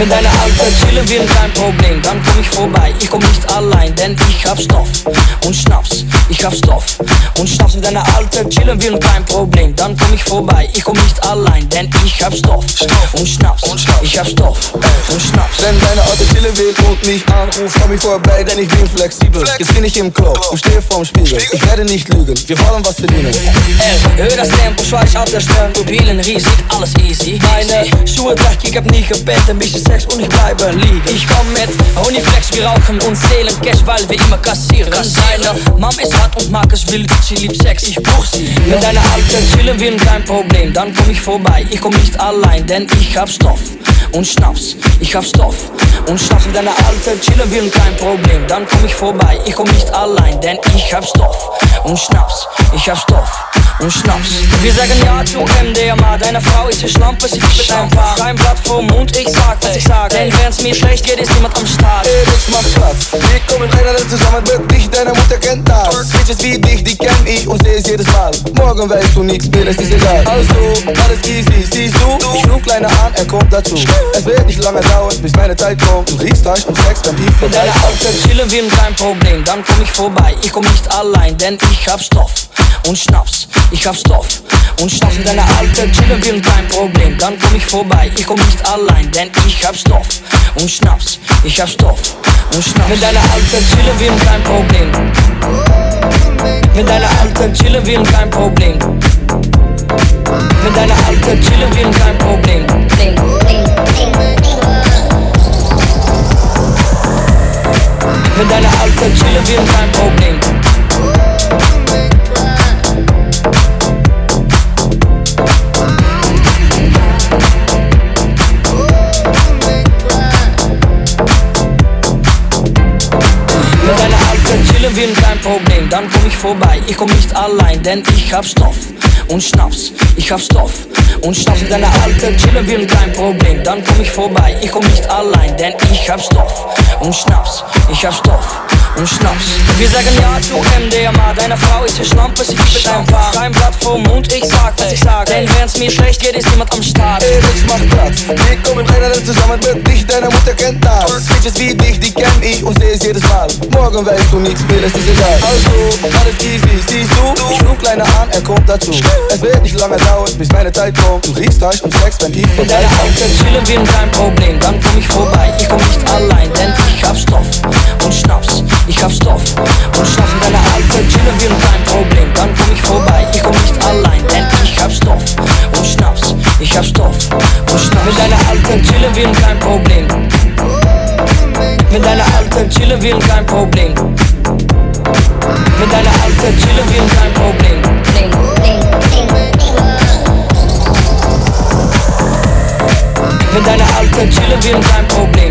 Wenn deine Alte chillen will, kein Problem, dann komm ich vorbei. Ich komm nicht allein, denn ich hab Stoff und Schnaps. Ich hab Stoff und Schnaps. Wenn deine Alte chillen will, kein Problem, dann komm ich vorbei. Ich komm nicht allein, denn ich hab Stoff und Schnaps. Ich hab Stoff und Schnaps. Wenn deine Alte chillen will und mich anruft, komm ich vorbei, denn ich bin flexibel. Jetzt bin ich im Club und stehe vorm Spiegel. Ich werde nicht lügen, wir wollen was verdienen. Ey, hör das Tempo, schweig auf der Stern. Mobilen riesig, alles easy. Meine Schuhe dreckig, ich hab nie gepennt, ein bisschen Sex und ich bleibe liegen. Ich komm mit Honeyflex, wir rauchen und zählen Cash, weil wir immer kassieren. Seine Mom ist hart und mag es wild, sie liebt Sex, ich buch sie. Wenn deine Alte chillen will, kein Problem, dann komm ich vorbei. Ich komm nicht allein, denn ich hab Stoff und Schnaps. Ich hab Stoff und Schnaps. Wenn deine Alte chillen will, kein Problem, dann komm ich vorbei. Ich komm nicht allein, denn ich hab Stoff und Schnaps. Ich hab Stoff und Schnaps. Wir sagen ja zu MDMA, deine Frau ist eine Schlampe, sie mit ein Paar. Kein Blatt vom Mund, ich sag, was ich sag. Denn wenn's mir schlecht geht, ist niemand am Start. Ey, Bitch, mach Platz. Wir kommen einer zusammen, wird dich, deine Mutter kennt das. Bitches wie dich, die kenn ich und seh es jedes Mal. Morgen weißt du nichts, mir ist es egal. Also, alles easy, siehst du? Ich ruf kleiner an, er kommt dazu. Es wird nicht lange dauern, bis meine Zeit kommt. Du riechst Touch und Sex, dann tief Wenn deine Alte chillen will, kein Problem, dann komm ich vorbei. Ich komm nicht allein, denn ich hab Stoff und Schnaps. Ich hab Stoff und Schnaps. Wenn deine Alte chillen will, kein Problem, dann komm ich vorbei. Ich komm nicht allein, denn ich hab Stoff und Schnaps. Ich hab Stoff und Schnaps. Wenn deine Alte chillen will, kein Problem. Wenn deine Alte chillen will, kein Problem. Wenn deine Alte chillen will, kein Problem. Wenn deine Alte chillen will, kein Problem. Dann komm ich vorbei. Ich komm nicht allein, denn ich hab Stoff und Schnaps. Ich hab Stoff und Schnaps. Wenn deine Alte chillen will, kein Problem, dann komm ich vorbei. Ich komm nicht allein, denn ich hab Stoff und Schnaps. Ich hab Stoff und Schnaps. Wir sagen ja zu MDMA, deine Frau ist eine Schlampe, sie mit ein Paar. Kein Blatt vom Mund, ich sag, was ich sag. Denn wenn's mir schlecht geht, ist niemand am Start. Ey, Bitch, mach Platz. Wir kommen einer zusammen, wird dich, deine Mutter kennt das. Bitches wie dich, die kenn ich und seh es jedes Mal. Morgen weißt du nichts, mir ist es egal. Also, alles easy, siehst du? Ich ruf kleiner an, er kommt dazu. Es wird nicht lange dauern, bis meine Zeit kommt. Du riechst Touch und Sex, wenn tief Wenn vorbei deine Alte chillen will, kein Problem, dann komm ich vorbei. Ich komm nicht allein, denn ich hab Alte chillen will, kein Problem. Wenn deine Alte chillen will, kein Problem. Wenn deine Alte chillen will, kein Problem. Wenn deine Alte chillen will, kein Problem.